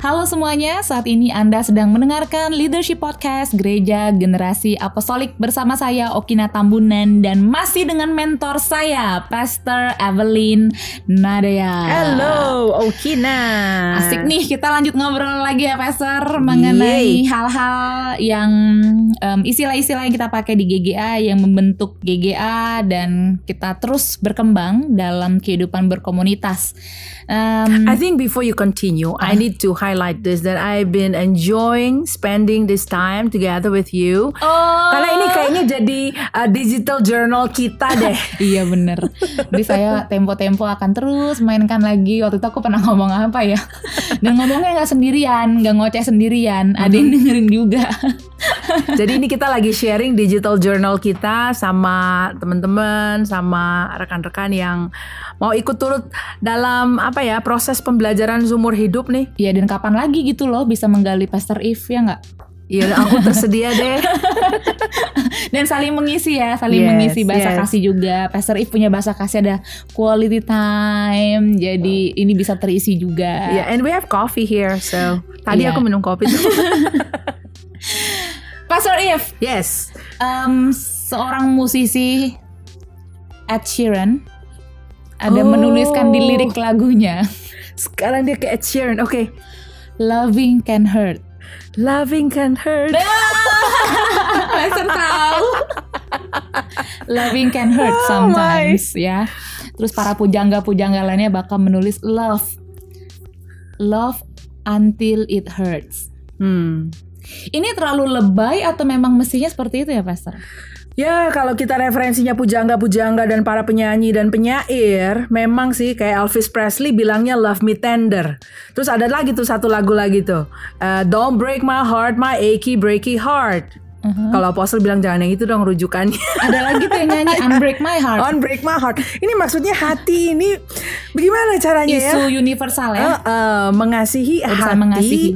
Halo semuanya, saat ini Anda sedang mendengarkan Leadership Podcast Gereja Generasi Apostolik bersama saya Okina Tambunan dan masih dengan mentor saya, Pastor Evelyn Nadea. Halo, Okina. Asik nih, kita lanjut ngobrol lagi ya, Pastor, mengenai hal-hal yang um, istilah-istilah yang kita pakai di GGA yang membentuk GGA dan kita terus berkembang dalam kehidupan berkomunitas. Um, I think before you continue, uh, I need to highlight this that I've been enjoying spending this time together with you. Oh. Karena ini kayaknya jadi uh, digital journal kita deh. iya bener. Jadi saya tempo-tempo akan terus mainkan lagi. Waktu itu aku pernah ngomong apa ya? Dan ngomongnya nggak sendirian, nggak ngoceh sendirian. Ada yang dengerin juga. jadi ini kita lagi sharing digital journal kita sama teman-teman, sama rekan-rekan yang mau ikut turut dalam apa ya proses pembelajaran seumur hidup nih. Iya dan kapan lagi gitu loh bisa menggali Pastor If ya nggak? Iya, aku tersedia deh. Dan saling mengisi ya, saling yes, mengisi bahasa yes. kasih juga. Pastor If punya bahasa kasih ada quality time, jadi ini bisa terisi juga. Yeah, and we have coffee here, so tadi yeah. aku minum kopi tuh. Pastor If. Yes. Um, seorang musisi Ed Sheeran ada oh. menuliskan di lirik lagunya. Sekarang dia ke Ed Sheeran. Oke. Okay. Loving can hurt. Loving can hurt. Langsung tahu. Loving can hurt oh sometimes oh ya. Terus para pujangga-pujangga lainnya bakal menulis love. Love until it hurts. Hmm. Ini terlalu lebay atau memang mestinya seperti itu ya, Pastor? Ya kalau kita referensinya pujangga-pujangga dan para penyanyi dan penyair, memang sih kayak Elvis Presley bilangnya Love Me Tender. Terus ada lagi tuh satu lagu lagi tuh, uh, Don't Break My Heart, My Achy Breaky Heart. Uh-huh. Kalau Apostle bilang jangan yang itu dong rujukannya. Ada lagi tuh yang nyanyi Unbreak My Heart. Unbreak My Heart. Ini maksudnya hati ini bagaimana caranya Isu ya? Isu universal ya. Uh, uh, mengasihi Urusan hati. Mengasihi.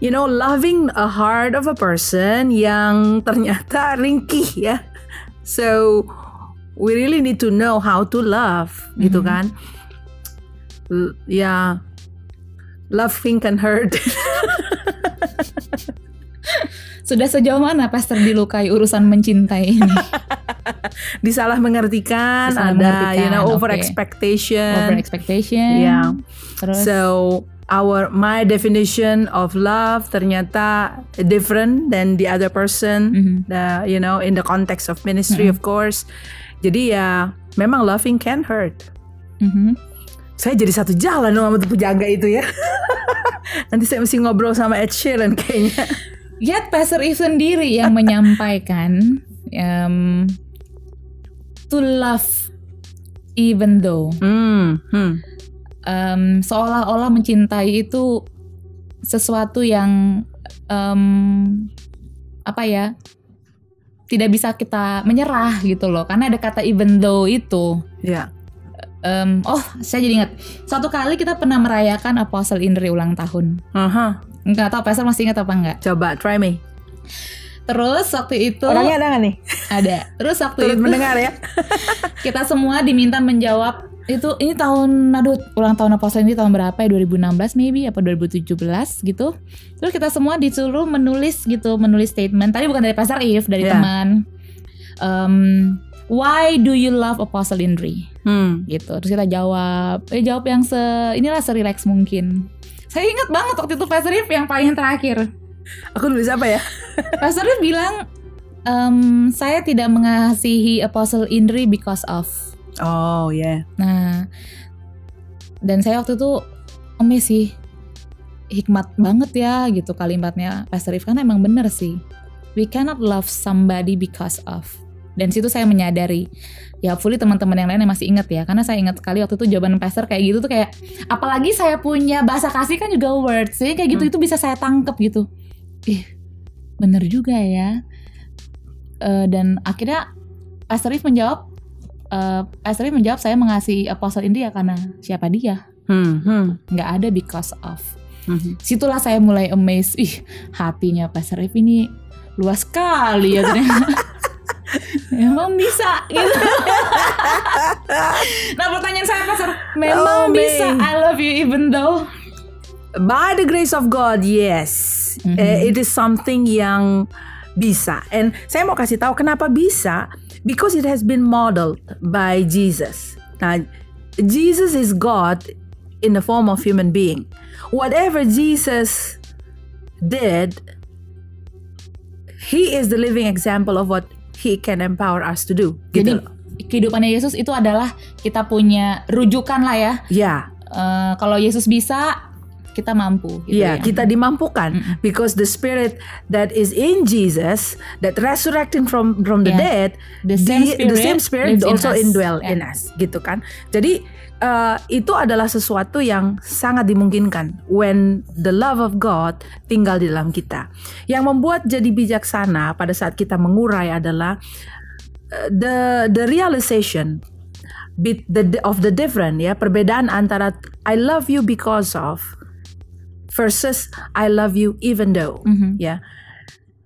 You know, loving a heart of a person yang ternyata ringkih ya So we really need to know how to love mm-hmm. gitu kan. L ya loving can hurt. Sudah sejauh mana Pastor dilukai urusan mencintai ini? Disalah mengertikan, Disalah ada mengertikan, you know over okay. expectation. Over expectation. Yeah. Terus so our my definition of love ternyata different than the other person mm-hmm. the you know in the context of ministry mm-hmm. of course jadi ya memang loving can hurt mm-hmm. saya jadi satu jalan sama tuh pujangga itu ya nanti saya mesti ngobrol sama Ed Sheeran kayaknya Yet Pastor Eve sendiri yang menyampaikan um, to love even though mm, hmm um, seolah-olah mencintai itu sesuatu yang um, apa ya tidak bisa kita menyerah gitu loh karena ada kata even though itu ya um, oh saya jadi ingat satu kali kita pernah merayakan Apostle Indri ulang tahun Aha. nggak tahu Pastor masih ingat apa enggak coba try me Terus waktu itu Orangnya ada gak nih? Ada. Terus waktu Turut itu mendengar ya. kita semua diminta menjawab itu ini tahun aduh ulang tahun Apostle ini? Tahun berapa ya? 2016 maybe apa 2017 gitu. Terus kita semua disuruh menulis gitu menulis statement. Tadi bukan dari pasar if dari yeah. teman. Um, why do you love Apostle Indri hmm. gitu. Terus kita jawab eh jawab yang se inilah serelax mungkin. Saya ingat banget waktu itu Pastor If yang paling terakhir. Aku nulis apa ya? Pastor If bilang um, saya tidak mengasihi Apostle Indri because of Oh ya. Yeah. Nah, dan saya waktu itu emes sih hikmat banget ya gitu kalimatnya Pastor If karena emang bener sih. We cannot love somebody because of. Dan situ saya menyadari ya fully teman-teman yang lain yang masih inget ya karena saya ingat sekali waktu itu jawaban pastor kayak gitu tuh kayak apalagi saya punya bahasa kasih kan juga words sih kayak gitu hmm. itu bisa saya tangkep gitu ih bener juga ya uh, dan akhirnya pastor If menjawab uh, Estri menjawab saya mengasihi Apostle India karena siapa dia hmm, hmm. nggak ada because of hmm. situlah saya mulai amazed ih hatinya Pastor ini luas sekali ya ternyata Emang bisa gitu. nah pertanyaan saya Pastor, memang oh, bisa I love you even though by the grace of God, yes, mm -hmm. it is something yang bisa. And saya mau kasih tahu kenapa bisa, because it has been modeled by Jesus. Nah, Jesus is God in the form of human being. Whatever Jesus did, he is the living example of what he can empower us to do. Gitu. Kehidupannya Yesus itu adalah kita punya rujukan lah ya. Ya. Yeah. Uh, kalau Yesus bisa, kita mampu. Gitu yeah, ya, kita dimampukan mm -mm. because the spirit that is in Jesus that resurrecting from from the yeah. dead, the same the, spirit, the same spirit also in indwell yeah. in us, gitu kan. Jadi uh, itu adalah sesuatu yang sangat dimungkinkan when the love of God tinggal di dalam kita. Yang membuat jadi bijaksana pada saat kita mengurai adalah uh, the the realization bit the of the different ya perbedaan antara I love you because of versus I love you even though mm-hmm. ya.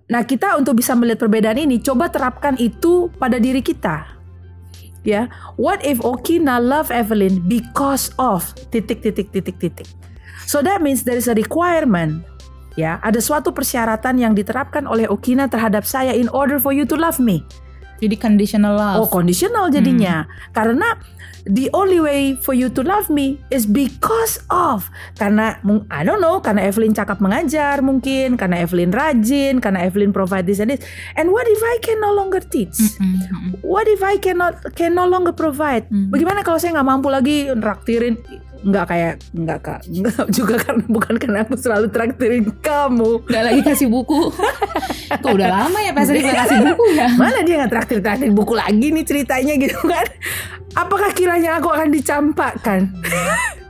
Nah, kita untuk bisa melihat perbedaan ini coba terapkan itu pada diri kita. Ya, what if Okina love Evelyn because of titik titik titik titik. So that means there is a requirement ya, ada suatu persyaratan yang diterapkan oleh Okina terhadap saya in order for you to love me. Jadi conditional love. Oh, conditional jadinya. Hmm. Karena the only way for you to love me is because of karena I don't know karena Evelyn cakap mengajar mungkin karena Evelyn rajin karena Evelyn provide this and this and what if I can no longer teach mm -hmm. what if I cannot can no longer provide mm -hmm. bagaimana kalau saya nggak mampu lagi traktirin nggak kayak nggak kak nggak juga karena bukan karena aku selalu traktirin kamu. Nggak lagi kasih buku. Kok udah lama ya pas dia kasih buku ya? Mana dia nggak traktir traktir buku lagi nih ceritanya gitu kan? Apakah kiranya aku akan dicampakkan?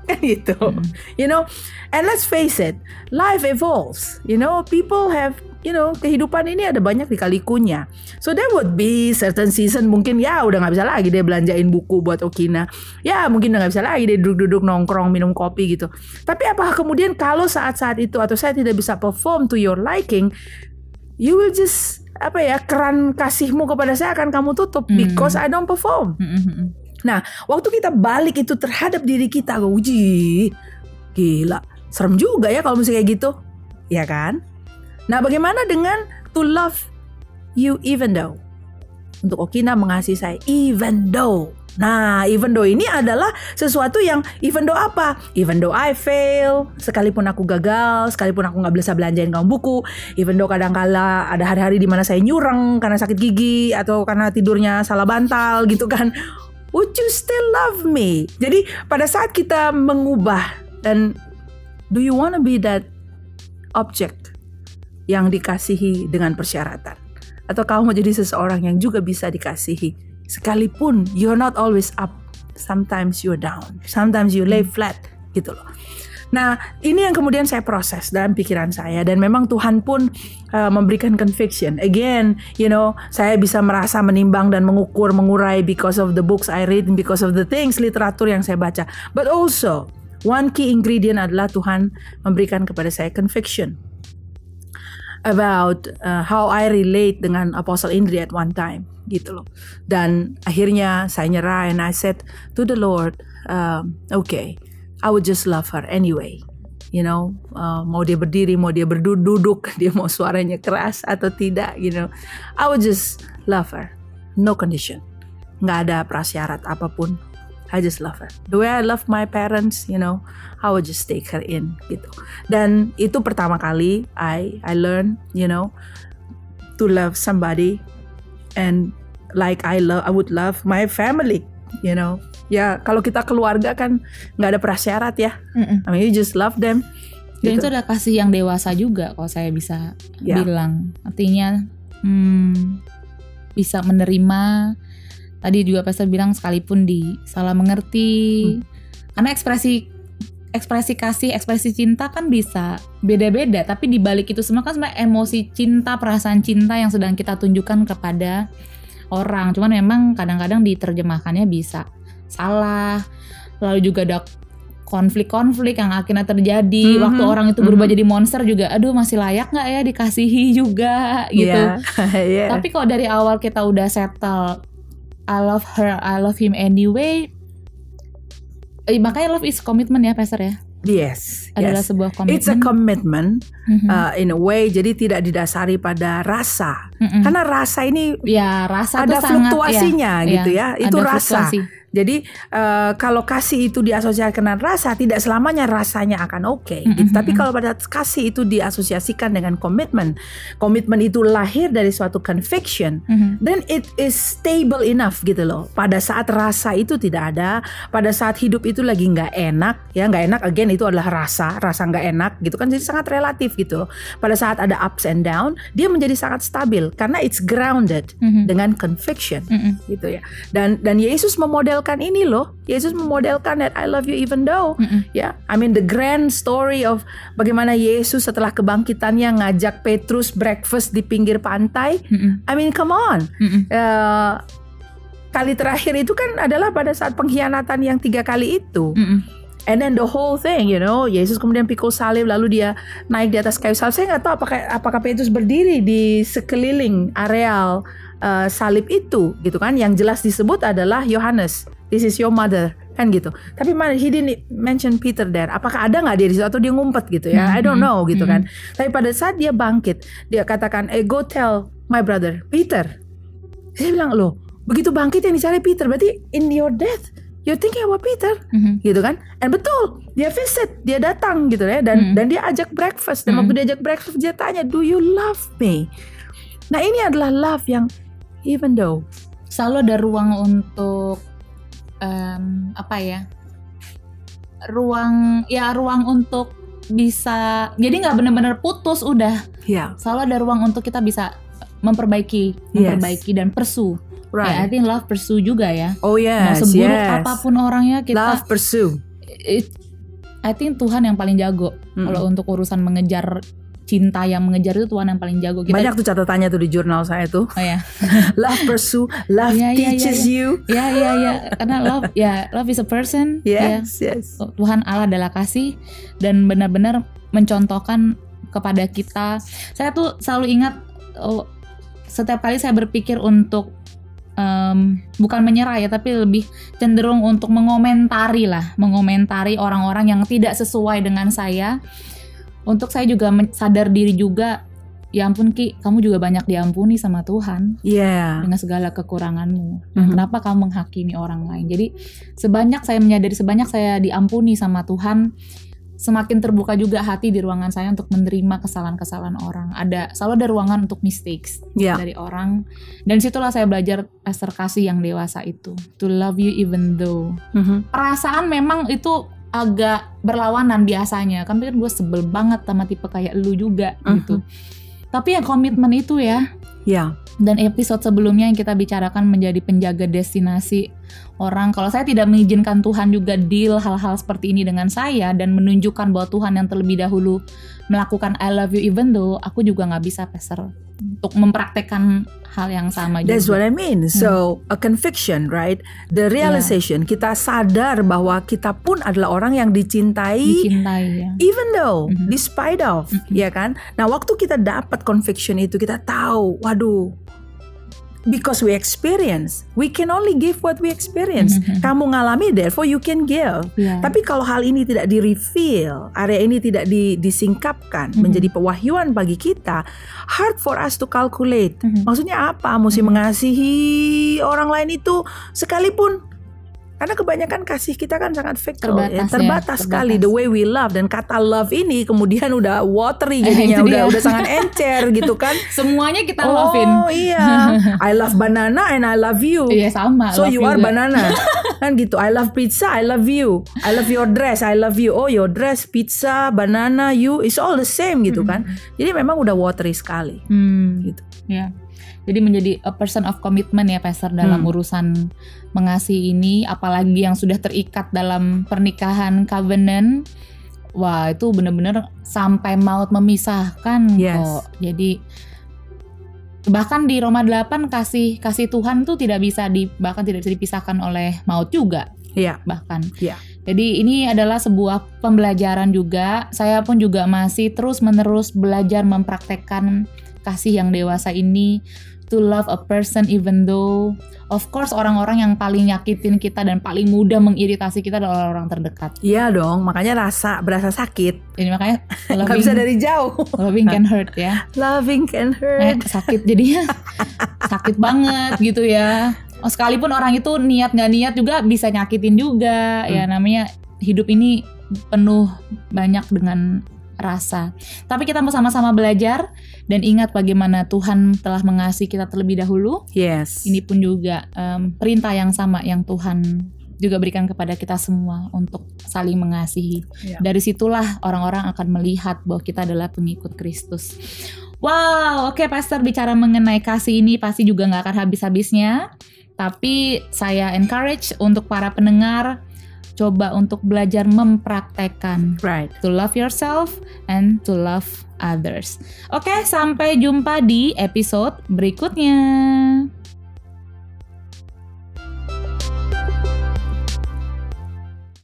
Kan gitu. Hmm. you know and let's face it life evolves. You know people have you know kehidupan ini ada banyak dikalikunya so there would be certain season mungkin ya udah nggak bisa lagi dia belanjain buku buat Okina ya mungkin udah nggak bisa lagi dia duduk-duduk nongkrong minum kopi gitu tapi apakah kemudian kalau saat-saat itu atau saya tidak bisa perform to your liking you will just apa ya keran kasihmu kepada saya akan kamu tutup mm. because I don't perform. Mm -hmm. Nah, waktu kita balik itu terhadap diri kita, uji, gila, serem juga ya kalau misalnya kayak gitu, ya kan? Nah, bagaimana dengan to love you even though? Untuk Okina mengasihi saya even though. Nah, even though ini adalah sesuatu yang even though apa? Even though I fail, sekalipun aku gagal, sekalipun aku nggak bisa belanjain kamu buku, even though kadang kala ada hari-hari di mana saya nyurang karena sakit gigi atau karena tidurnya salah bantal gitu kan. Would you still love me? Jadi pada saat kita mengubah dan do you wanna be that object yang dikasihi dengan persyaratan atau kamu mau jadi seseorang yang juga bisa dikasihi sekalipun you're not always up sometimes you're down sometimes you lay flat gitu loh Nah, ini yang kemudian saya proses dalam pikiran saya dan memang Tuhan pun uh, memberikan conviction. Again, you know, saya bisa merasa menimbang dan mengukur, mengurai because of the books I read, because of the things literatur yang saya baca. But also, one key ingredient adalah Tuhan memberikan kepada saya conviction about uh, how I relate dengan Apostle Indri at one time gitu loh. Dan akhirnya saya nyerah and I said to the Lord, um, okay, I would just love her anyway. You know, uh, mau dia berdiri, mau dia berduduk, dia mau suaranya keras atau tidak, you know, I would just love her, no condition, nggak ada prasyarat apa pun. I just love her. The way I love my parents, you know, I would just take her in gitu. Dan itu pertama kali I I learn, you know, to love somebody and like I love I would love my family, you know. Ya kalau kita keluarga kan nggak ada prasyarat ya. Mm-mm. I mean you just love them. Dan gitu. itu adalah kasih yang dewasa juga kalau saya bisa yeah. bilang. Artinya hmm, bisa menerima tadi juga Pastor bilang sekalipun di salah mengerti hmm. karena ekspresi ekspresi kasih ekspresi cinta kan bisa beda-beda tapi di balik itu semua kan sebenarnya emosi cinta perasaan cinta yang sedang kita tunjukkan kepada orang cuman memang kadang-kadang diterjemahkannya bisa salah lalu juga ada konflik-konflik yang akhirnya terjadi mm -hmm. waktu orang itu berubah mm -hmm. jadi monster juga aduh masih layak nggak ya dikasihi juga gitu yeah. yeah. tapi kalau dari awal kita udah settle I love her, I love him anyway. Eh, makanya love is commitment ya, Pastor ya. Yes, adalah yes. sebuah komitmen. It's a commitment Mhm. uh, in a way. Jadi tidak didasari pada rasa, Mm-mm. karena rasa ini ya rasa ada tuh sangat, fluktuasinya ya, gitu ya. Itu ada rasa. fluktuasi. Jadi uh, kalau kasih itu diasosiasikan dengan rasa, tidak selamanya rasanya akan oke. Mm-mm, gitu. Tapi kalau pada kasih itu diasosiasikan dengan komitmen, komitmen itu lahir dari suatu conviction, Mhm. then it is stable enough gitu loh. Pada saat rasa itu tidak ada, pada saat hidup itu lagi nggak enak, ya nggak enak again itu adalah rasa, rasa nggak enak gitu kan. Jadi sangat relatif gitu loh. Pada saat ada ups and down, dia menjadi sangat stabil karena it's grounded Mhm. dengan conviction Mm-mm. gitu ya. Dan dan Yesus memodelkan ini loh. Yesus memodelkan that I love you even though Mm-mm. ya. I mean the grand story of bagaimana Yesus setelah kebangkitannya ngajak Petrus breakfast di pinggir pantai. Mm-mm. I mean come on. Mm-mm. Eh, kali terakhir itu kan adalah pada saat pengkhianatan yang tiga kali itu. Mm-mm. And then the whole thing, you know, Yesus kemudian pikul salib lalu dia naik di atas kayu salib. Saya nggak tahu apakah apakah Petrus berdiri di sekeliling areal uh, salib itu, gitu kan? Yang jelas disebut adalah Yohanes. This is your mother, kan gitu. Tapi mana he didn't mention Peter there. Apakah ada nggak dia di situ atau dia ngumpet gitu ya? I don't know gitu kan. Tapi pada saat dia bangkit, dia katakan, eh go tell my brother Peter. Saya bilang loh, begitu bangkit yang dicari Peter, berarti in your death you're thinking about Peter Mhm. gitu kan and betul dia visit dia datang gitu ya dan Hmm. dan dia ajak breakfast dan Hmm. waktu dia ajak breakfast dia tanya do you love me nah ini adalah love yang even though Selalu ada ruang untuk em, apa ya? Ruang ya ruang untuk bisa jadi nggak benar-benar putus udah ya selalu ada ruang untuk kita bisa memperbaiki Yes. memperbaiki dan pursue ya I right think love pursue juga ya oh mau yes seburuk yes apa pun orangnya kita love pursue it- I think Tuhan yang paling jago Mm-mm. kalau untuk urusan mengejar cinta yang mengejar itu Tuhan yang paling jago. Kita banyak tuh catatannya tuh di jurnal saya tuh. Oh ya love pursue love Iya, iya, iya, teaches you. Ya ya ya karena love ya love is a person. Yes yes. Tuhan Allah adalah kasih dan benar-benar mencontohkan kepada kita. Saya tuh selalu ingat oh, setiap kali saya berpikir untuk em, bukan menyerah ya, tapi lebih cenderung untuk mengomentari lah, mengomentari orang-orang yang tidak sesuai dengan saya. Untuk saya juga sadar diri juga, ya ampun Ki, kamu juga banyak diampuni sama Tuhan yeah dengan segala kekuranganmu. Nah, Mhm. Kenapa kamu menghakimi orang lain? Jadi sebanyak saya menyadari, sebanyak saya diampuni sama Tuhan, semakin terbuka juga hati di ruangan saya untuk menerima kesalahan-kesalahan orang. Ada selalu ada ruangan untuk mistakes yeah dari orang. Dan situlah saya belajar Esther kasih yang dewasa itu, to love you even though. Mhm. Perasaan memang itu agak berlawanan biasanya. Kan pikir gue sebel banget sama tipe kayak lu juga Mhm. gitu. Tapi yang komitmen itu ya, yeah dan episode sebelumnya yang kita bicarakan menjadi penjaga destinasi orang. Kalau saya tidak mengizinkan Tuhan juga deal hal-hal seperti ini dengan saya dan menunjukkan bahwa Tuhan yang terlebih dahulu melakukan I love you even though aku juga nggak bisa peser untuk mempraktekkan hal yang sama That's what juga. I mean. So a conviction, right? The realization kita sadar bahwa kita pun adalah orang yang dicintai, Dicintai ya. even though, Mhm. despite of, Mhm. ya kan? Nah waktu kita dapat conviction itu kita tahu, waduh, because we experience, we can only give what we experience. Mhm. Kamu ngalami, therefore you can give. Ya. Tapi kalau hal ini tidak di reveal, area ini tidak di- disingkapkan Mhm. menjadi pewahyuan bagi kita, hard for us to calculate. Mhm. Maksudnya apa? Mesti Mhm. mengasihi orang lain itu sekalipun karena kebanyakan kasih kita kan sangat fickle, Terbatas ya, ya, terbatas sekali the terbatas. way we love dan kata love ini kemudian udah watery jadinya udah dia. udah sangat encer gitu kan. Semuanya kita lovein. Oh iya, I love banana and I love you. Iya sama. So love you are juga. banana kan gitu. I love pizza, I love you. I love your dress, I love you. Oh your dress, pizza, banana, you, it's all the same gitu kan. Jadi memang udah watery sekali. Hmm, Gitu. Ya. Jadi menjadi a person of commitment ya Pastor dalam Hmm. urusan mengasihi ini apalagi yang sudah terikat dalam pernikahan covenant. Wah, itu benar-benar sampai maut memisahkan Yes. kok. Jadi bahkan di Roma 8 kasih kasih Tuhan tuh tidak bisa di bahkan tidak bisa dipisahkan oleh maut juga Iya. bahkan. Iya. Jadi ini adalah sebuah pembelajaran juga. Saya pun juga masih terus-menerus belajar mempraktekkan kasih yang dewasa ini to love a person even though of course orang-orang yang paling nyakitin kita dan paling mudah mengiritasi kita adalah orang-orang terdekat. Iya dong, makanya rasa berasa sakit. Jadi makanya loving, bisa dari jauh. Loving can hurt ya. Loving can hurt. Eh, sakit jadinya sakit banget gitu ya. Oh, sekalipun orang itu niat nggak niat juga bisa nyakitin juga. Ya, hmm. Ya namanya hidup ini penuh banyak dengan rasa. Tapi kita mau sama-sama belajar dan ingat bagaimana Tuhan telah mengasihi kita terlebih dahulu. Yes. Ini pun juga um, perintah yang sama yang Tuhan juga berikan kepada kita semua untuk saling mengasihi. Yeah. Dari situlah orang-orang akan melihat bahwa kita adalah pengikut Kristus. Wow, oke okay, Pastor bicara mengenai kasih ini pasti juga nggak akan habis-habisnya. Tapi saya encourage untuk para pendengar coba untuk belajar mempraktekkan right to love yourself and to love others. Oke, sampai jumpa di episode berikutnya.